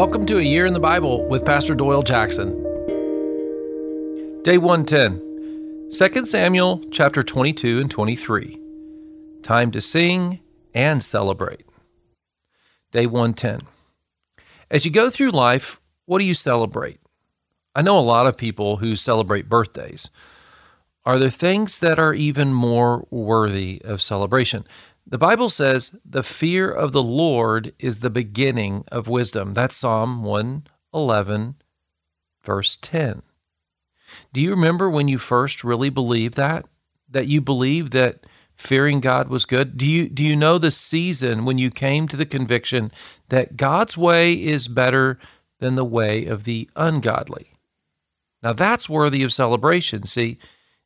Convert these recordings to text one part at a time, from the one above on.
Welcome to A Year in the Bible with Pastor Doyle Jackson. Day 110, 2 Samuel chapter 22 and 23. Time to sing and celebrate. Day 110. As you go through life, what do you celebrate? I know a lot of people who celebrate birthdays. Are there things that are even more worthy of celebration? The Bible says the fear of the Lord is the beginning of wisdom. That's Psalm 111, verse 10. Do you remember when you first really believed that? That you believed that fearing God was good? Do you do you know the season when you came to the conviction that God's way is better than the way of the ungodly? Now that's worthy of celebration. See,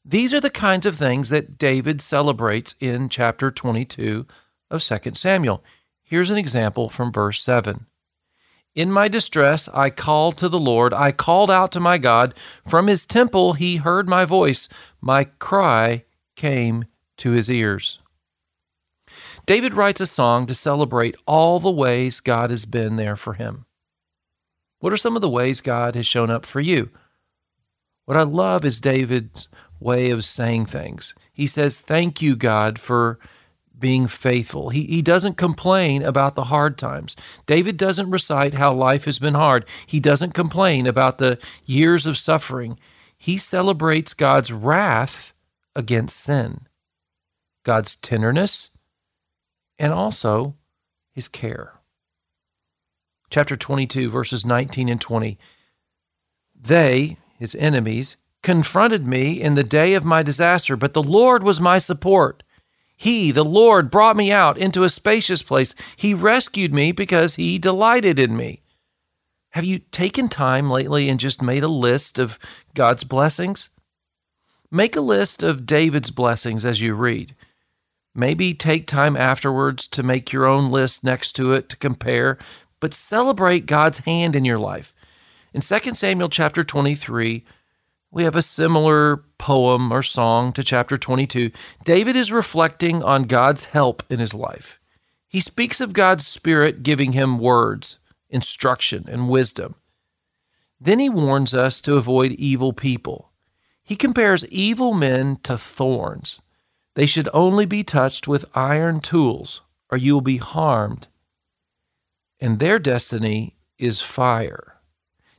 these are the kinds of things that David celebrates in chapter 22 of 2 Samuel. Here's an example from verse 7. In my distress, I called to the Lord. I called out to my God. From his temple, he heard my voice. My cry came to his ears. David writes a song to celebrate all the ways God has been there for him. What are some of the ways God has shown up for you? What I love is David's way of saying things. He says, Thank you, God, for being faithful. He, he doesn't complain about the hard times. David doesn't recite how life has been hard. He doesn't complain about the years of suffering. He celebrates God's wrath against sin, God's tenderness, and also his care. Chapter 22, verses 19 and 20. They, his enemies, confronted me in the day of my disaster, but the Lord was my support. He, the Lord, brought me out into a spacious place. He rescued me because he delighted in me. Have you taken time lately and just made a list of God's blessings? Make a list of David's blessings as you read. Maybe take time afterwards to make your own list next to it to compare, but celebrate God's hand in your life. In 2 Samuel chapter 23, we have a similar poem or song to chapter 22. David is reflecting on God's help in his life. He speaks of God's Spirit giving him words, instruction, and wisdom. Then he warns us to avoid evil people. He compares evil men to thorns. They should only be touched with iron tools, or you will be harmed. And their destiny is fire.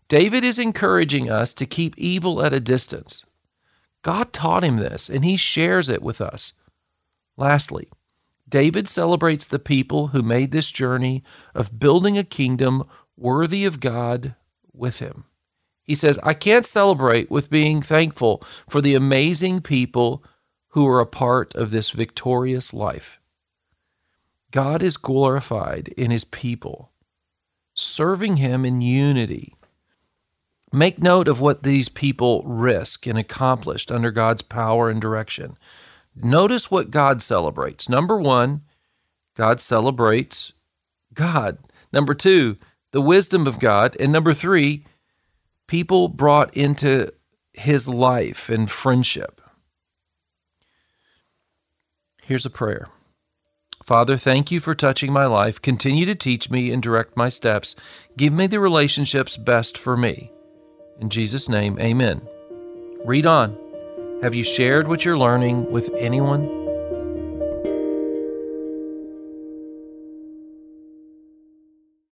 David is encouraging us to keep evil at a distance. God taught him this, and he shares it with us. Lastly, David celebrates the people who made this journey of building a kingdom worthy of God with him. He says, I can't celebrate with being thankful for the amazing people who are a part of this victorious life. God is glorified in his people, serving him in unity Make note of what these people risk and accomplished under God's power and direction. Notice what God celebrates. Number one, God celebrates God. Number two, the wisdom of God. And number three, people brought into his life and friendship. Here's a prayer Father, thank you for touching my life. Continue to teach me and direct my steps. Give me the relationships best for me. In Jesus' name, amen. Read on. Have you shared what you're learning with anyone?